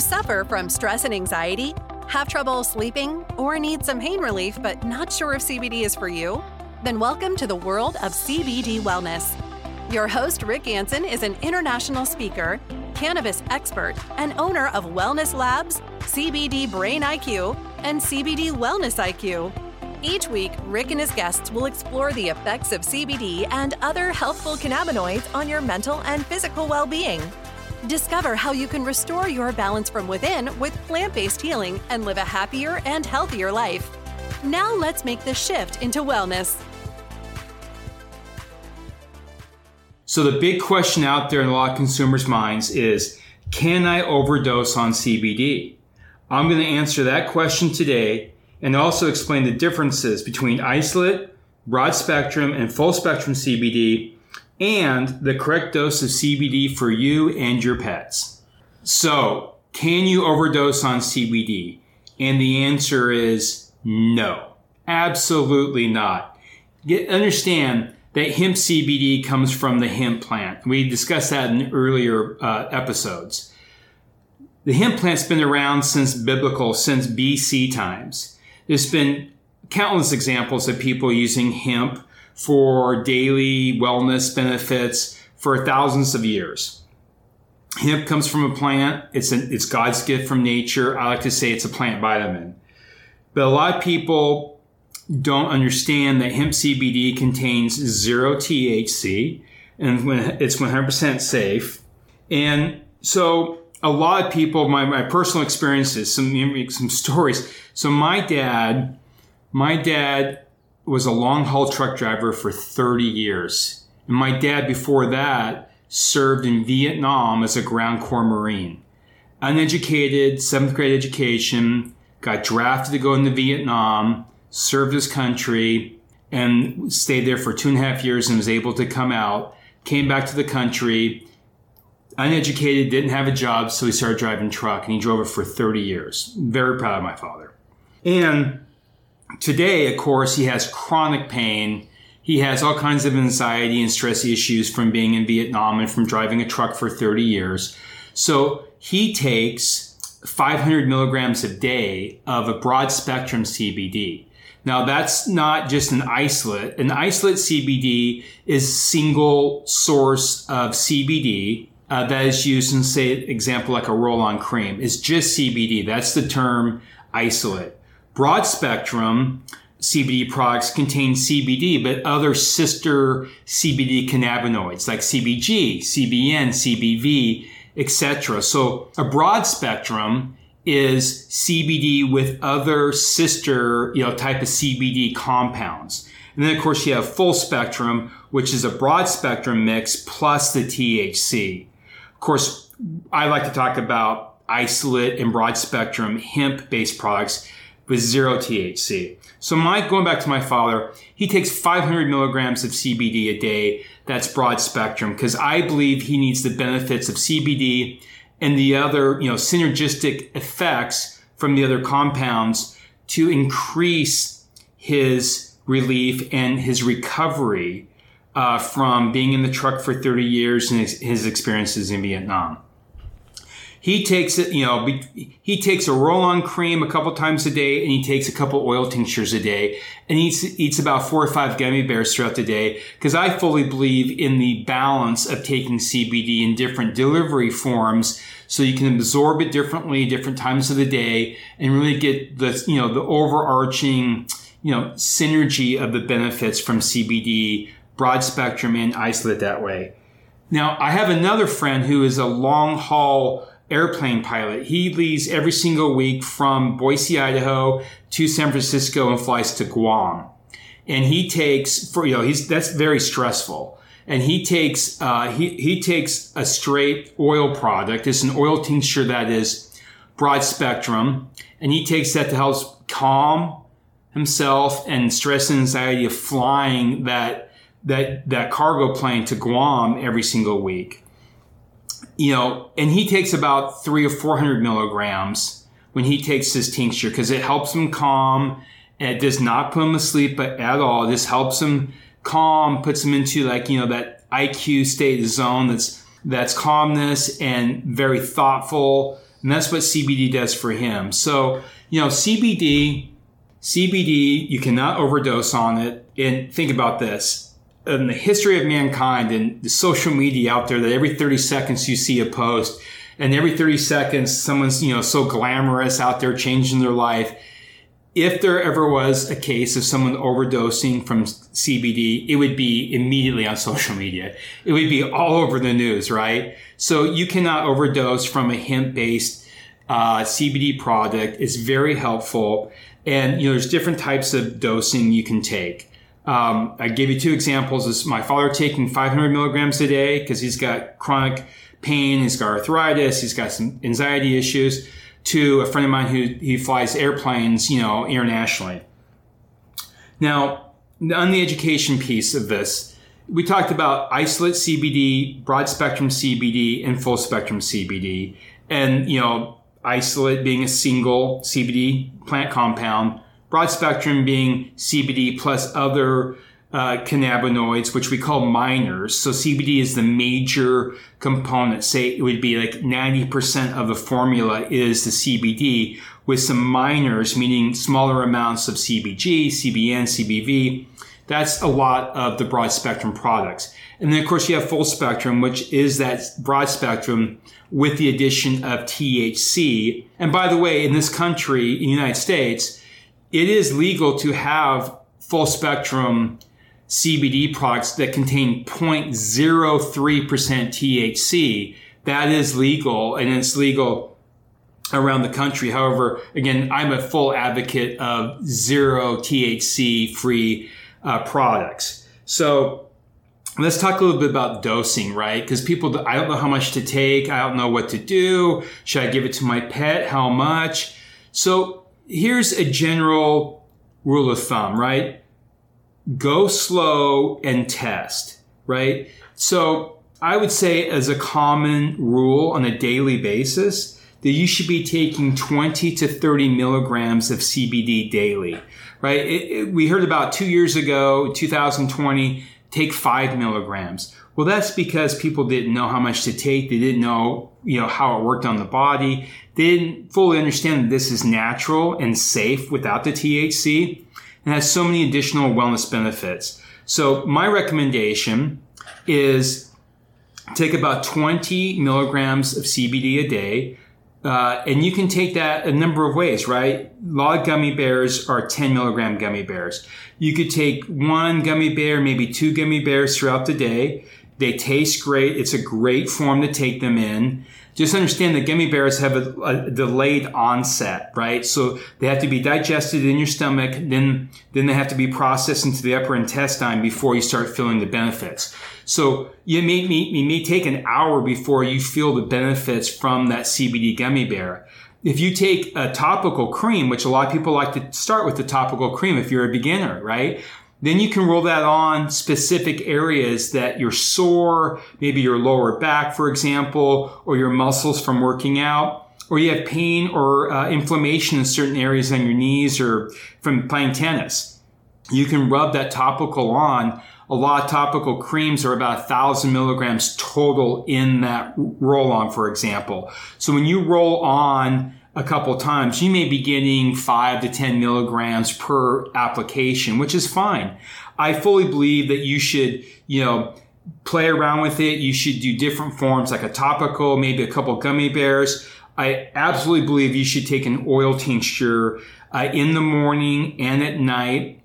suffer from stress and anxiety? Have trouble sleeping? Or need some pain relief but not sure if CBD is for you? Then welcome to the world of CBD wellness. Your host, Rick Anson, is an international speaker, cannabis expert, and owner of Wellness Labs, CBD Brain IQ, and CBD Wellness IQ. Each week, Rick and his guests will explore the effects of CBD and other healthful cannabinoids on your mental and physical well being. Discover how you can restore your balance from within with plant based healing and live a happier and healthier life. Now, let's make the shift into wellness. So, the big question out there in a lot of consumers' minds is can I overdose on CBD? I'm going to answer that question today and also explain the differences between isolate, broad spectrum, and full spectrum CBD and the correct dose of CBD for you and your pets. So, can you overdose on CBD? And the answer is no. Absolutely not. Get, understand that hemp CBD comes from the hemp plant. We discussed that in earlier uh, episodes. The hemp plant's been around since biblical, since BC times. There's been countless examples of people using hemp for daily wellness benefits for thousands of years. Hemp comes from a plant. It's an, it's God's gift from nature. I like to say it's a plant vitamin. But a lot of people don't understand that hemp CBD contains zero THC and it's 100% safe. And so a lot of people, my, my personal experiences, some, some stories. So my dad, my dad was a long haul truck driver for 30 years. And my dad, before that, served in Vietnam as a ground corps Marine. Uneducated, seventh grade education, got drafted to go into Vietnam, served his country, and stayed there for two and a half years and was able to come out. Came back to the country, uneducated, didn't have a job, so he started driving truck and he drove it for 30 years. Very proud of my father. And Today, of course, he has chronic pain. He has all kinds of anxiety and stress issues from being in Vietnam and from driving a truck for 30 years. So he takes 500 milligrams a day of a broad spectrum CBD. Now that's not just an isolate. An isolate CBD is single source of CBD uh, that is used in, say, example like a roll-on cream. It's just CBD. That's the term isolate. Broad spectrum CBD products contain CBD, but other sister CBD cannabinoids like CBG, CBN, CBV, etc. So a broad spectrum is CBD with other sister, you know, type of CBD compounds. And then of course you have full spectrum, which is a broad spectrum mix plus the THC. Of course, I like to talk about isolate and broad spectrum hemp based products with zero THC. So my, going back to my father, he takes 500 milligrams of CBD a day. That's broad spectrum because I believe he needs the benefits of CBD and the other, you know, synergistic effects from the other compounds to increase his relief and his recovery uh, from being in the truck for 30 years and his, his experiences in Vietnam. He takes it, you know, he takes a roll-on cream a couple times a day, and he takes a couple oil tinctures a day, and eats eats about four or five gummy bears throughout the day. Because I fully believe in the balance of taking CBD in different delivery forms, so you can absorb it differently, different times of the day, and really get the you know the overarching you know synergy of the benefits from CBD, broad spectrum, and isolate that way. Now, I have another friend who is a long haul airplane pilot. He leaves every single week from Boise, Idaho to San Francisco and flies to Guam. And he takes for you know he's that's very stressful. And he takes uh, he he takes a straight oil product. It's an oil tincture that is broad spectrum, and he takes that to help calm himself and stress and anxiety of flying that that that cargo plane to Guam every single week you know, and he takes about three or 400 milligrams when he takes his tincture because it helps him calm. It does not put him asleep at all. This helps him calm, puts him into like, you know, that IQ state zone that's, that's calmness and very thoughtful And that's what CBD does for him. So, you know, CBD, CBD, you cannot overdose on it. And think about this. In the history of mankind and the social media out there that every 30 seconds you see a post and every 30 seconds someone's, you know, so glamorous out there changing their life. If there ever was a case of someone overdosing from CBD, it would be immediately on social media. It would be all over the news, right? So you cannot overdose from a hemp based uh, CBD product. It's very helpful. And, you know, there's different types of dosing you can take. Um, I gave you two examples. Is my father taking 500 milligrams a day because he's got chronic pain, he's got arthritis, he's got some anxiety issues. To a friend of mine who he flies airplanes, you know, internationally. Now, on the education piece of this, we talked about isolate CBD, broad spectrum CBD, and full spectrum CBD. And, you know, isolate being a single CBD plant compound, broad spectrum being CBD plus other uh, cannabinoids, which we call minors. So CBD is the major component. Say it would be like 90% of the formula is the CBD with some minors, meaning smaller amounts of CBG, CBN, CBV. That's a lot of the broad spectrum products. And then of course you have full spectrum, which is that broad spectrum with the addition of THC. And by the way, in this country, in the United States, it is legal to have full spectrum CBD products that contain 0.03% THC. That is legal and it's legal around the country. However, again, I'm a full advocate of zero THC free uh, products. So let's talk a little bit about dosing, right? Because people, I don't know how much to take. I don't know what to do. Should I give it to my pet? How much? So here's a general rule of thumb, right? Go slow and test, right? So I would say as a common rule on a daily basis, that you should be taking 20 to 30 milligrams of CBD daily, right? It, it, we heard about two years ago, 2020, take five milligrams. Well, that's because people didn't know how much to take. They didn't know, you know, how it worked on the body. They didn't fully understand that this is natural and safe without the THC and has so many additional wellness benefits. So my recommendation is take about 20 milligrams of CBD a day. Uh, and you can take that a number of ways, right? A lot of gummy bears are 10 milligram gummy bears. You could take one gummy bear, maybe two gummy bears throughout the day. They taste great. It's a great form to take them in. Just understand that gummy bears have a, a, delayed onset, right? So they have to be digested in your stomach, then then they have to be processed into the upper intestine before you start feeling the benefits. So you may, may, may take an hour before you feel the benefits from that CBD gummy bear. If you take a topical cream, which a lot of people like to start with the topical cream if you're a beginner, right? Then you can roll that on specific areas that you're sore, maybe your lower back, for example, or your muscles from working out, or you have pain or uh, inflammation in certain areas on your knees or from playing tennis. You can rub that topical on a lot of topical creams are about a thousand milligrams total in that roll on, for example. So when you roll on a couple times, you may be getting five to 10 milligrams per application, which is fine. I fully believe that you should, you know, play around with it. You should do different forms like a topical, maybe a couple gummy bears. I absolutely believe you should take an oil tincture uh, in the morning and at night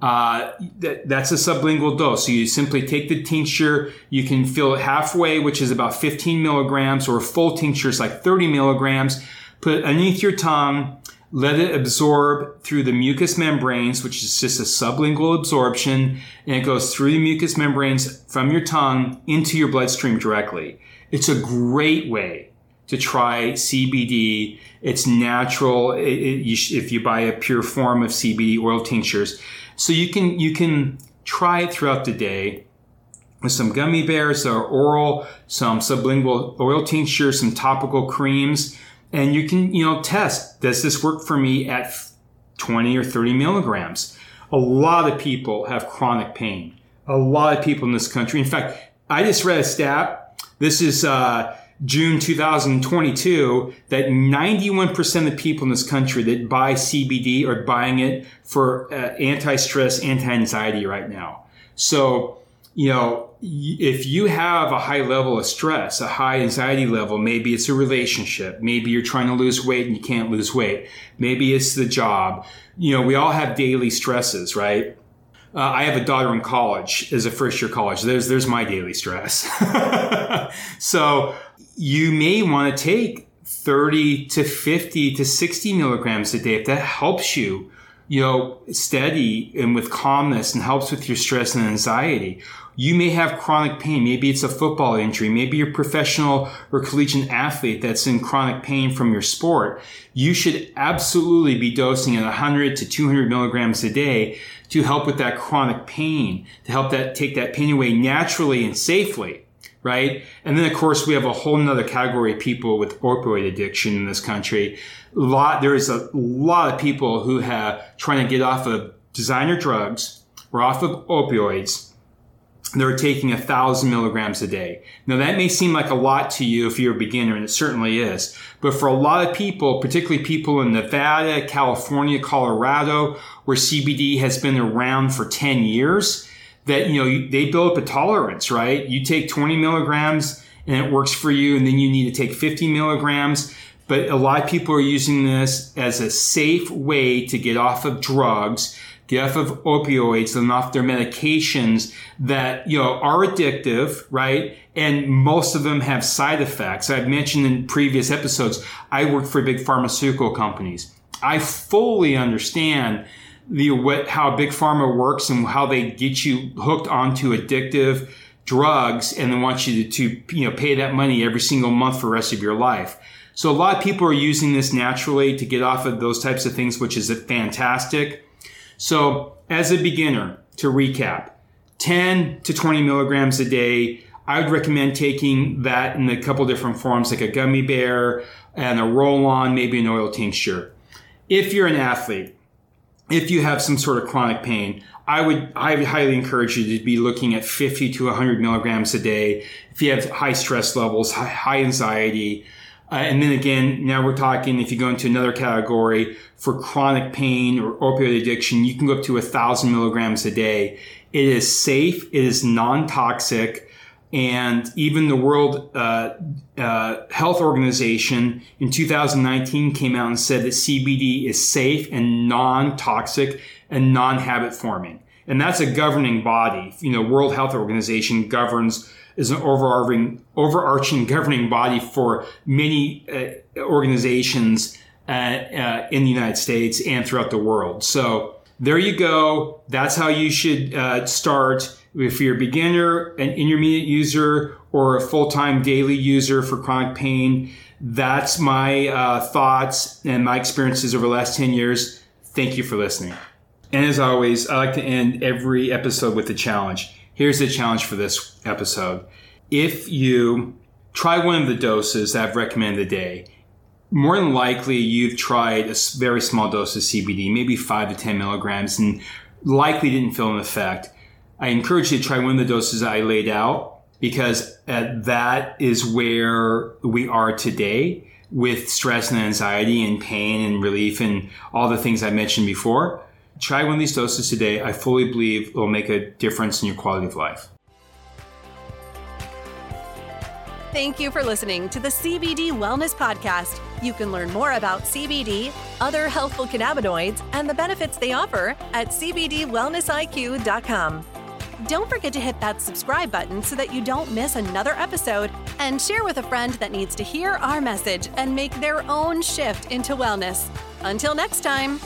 uh, that, that's a sublingual dose. So you simply take the tincture, you can fill it halfway, which is about 15 milligrams, or full tincture is like 30 milligrams. Put it underneath your tongue, let it absorb through the mucous membranes, which is just a sublingual absorption, and it goes through the mucous membranes from your tongue into your bloodstream directly. It's a great way to try CBD. It's natural. It, it, you sh- if you buy a pure form of CBD oil tinctures, so you can, you can try it throughout the day with some gummy bears or oral, some sublingual oil tincture, some topical creams, and you can, you know, test, does this work for me at 20 or 30 milligrams? A lot of people have chronic pain. A lot of people in this country. In fact, I just read a stat. This is, uh, June 2022 that 91% of people in this country that buy CBD are buying it for uh, anti-stress, anti-anxiety right now. So, you know, if you have a high level of stress, a high anxiety level, maybe it's a relationship, maybe you're trying to lose weight and you can't lose weight, maybe it's the job. You know, we all have daily stresses, right? Uh, I have a daughter in college, as a first year college. There's there's my daily stress. so you may want to take 30 to 50 to 60 milligrams a day if that helps you, you know, steady and with calmness and helps with your stress and anxiety. You may have chronic pain. Maybe it's a football injury. Maybe you're a professional or collegiate athlete that's in chronic pain from your sport. You should absolutely be dosing at 100 to 200 milligrams a day to help with that chronic pain, to help that take that pain away naturally and safely right? And then of course we have a whole nother category of people with opioid addiction in this country. Lot, there is a lot of people who have trying to get off of designer drugs or off of opioids they're taking a thousand milligrams a day. Now that may seem like a lot to you if you're a beginner, and it certainly is. But for a lot of people, particularly people in Nevada, California, Colorado, where CBD has been around for 10 years, that, you know, they build up a tolerance, right? You take 20 milligrams and it works for you, and then you need to take 50 milligrams. But a lot of people are using this as a safe way to get off of drugs get off of opioids and off their medications that, you know, are addictive, right? And most of them have side effects. I've mentioned in previous episodes, I work for big pharmaceutical companies. I fully understand the what, how big pharma works and how they get you hooked onto addictive drugs and then want you to, to you know pay that money every single month for the rest of your life. So a lot of people are using this naturally to get off of those types of things, which is fantastic. So as a beginner, to recap, 10 to 20 milligrams a day. I would recommend taking that in a couple different forms, like a gummy bear and a roll on, maybe an oil tincture. If you're an athlete, if you have some sort of chronic pain, I would I would highly encourage you to be looking at 50 to 100 milligrams a day. If you have high stress levels, high, high anxiety, uh, and then again, now we're talking if you go into another category for chronic pain or opioid addiction, you can go up to a thousand milligrams a day. It is safe. It is non-toxic. And even the World uh, uh, Health Organization in 2019 came out and said that CBD is safe and non-toxic and non-habit forming. And that's a governing body. You know, World Health Organization governs is an overarching, overarching governing body for many uh, organizations uh, uh, in the United States and throughout the world. So there you go. That's how you should uh, start. If you're a beginner, an intermediate user, or a full-time daily user for chronic pain, that's my uh, thoughts and my experiences over the last 10 years. Thank you for listening. And as always, I like to end every episode with a challenge. Here's the challenge for this episode. If you try one of the doses that I've recommended a day, more than likely you've tried a very small dose of CBD, maybe five to 10 milligrams, and likely didn't feel an effect. I encourage you to try one of the doses I laid out because uh, that is where we are today with stress and anxiety and pain and relief and all the things I mentioned before. Try one of these doses today. I fully believe it will make a difference in your quality of life. Thank you for listening to the CBD Wellness Podcast. You can learn more about CBD, other healthful cannabinoids, and the benefits they offer at CBDWellnessIQ.com. Don't forget to hit that subscribe button so that you don't miss another episode and share with a friend that needs to hear our message and make their own shift into wellness. Until next time.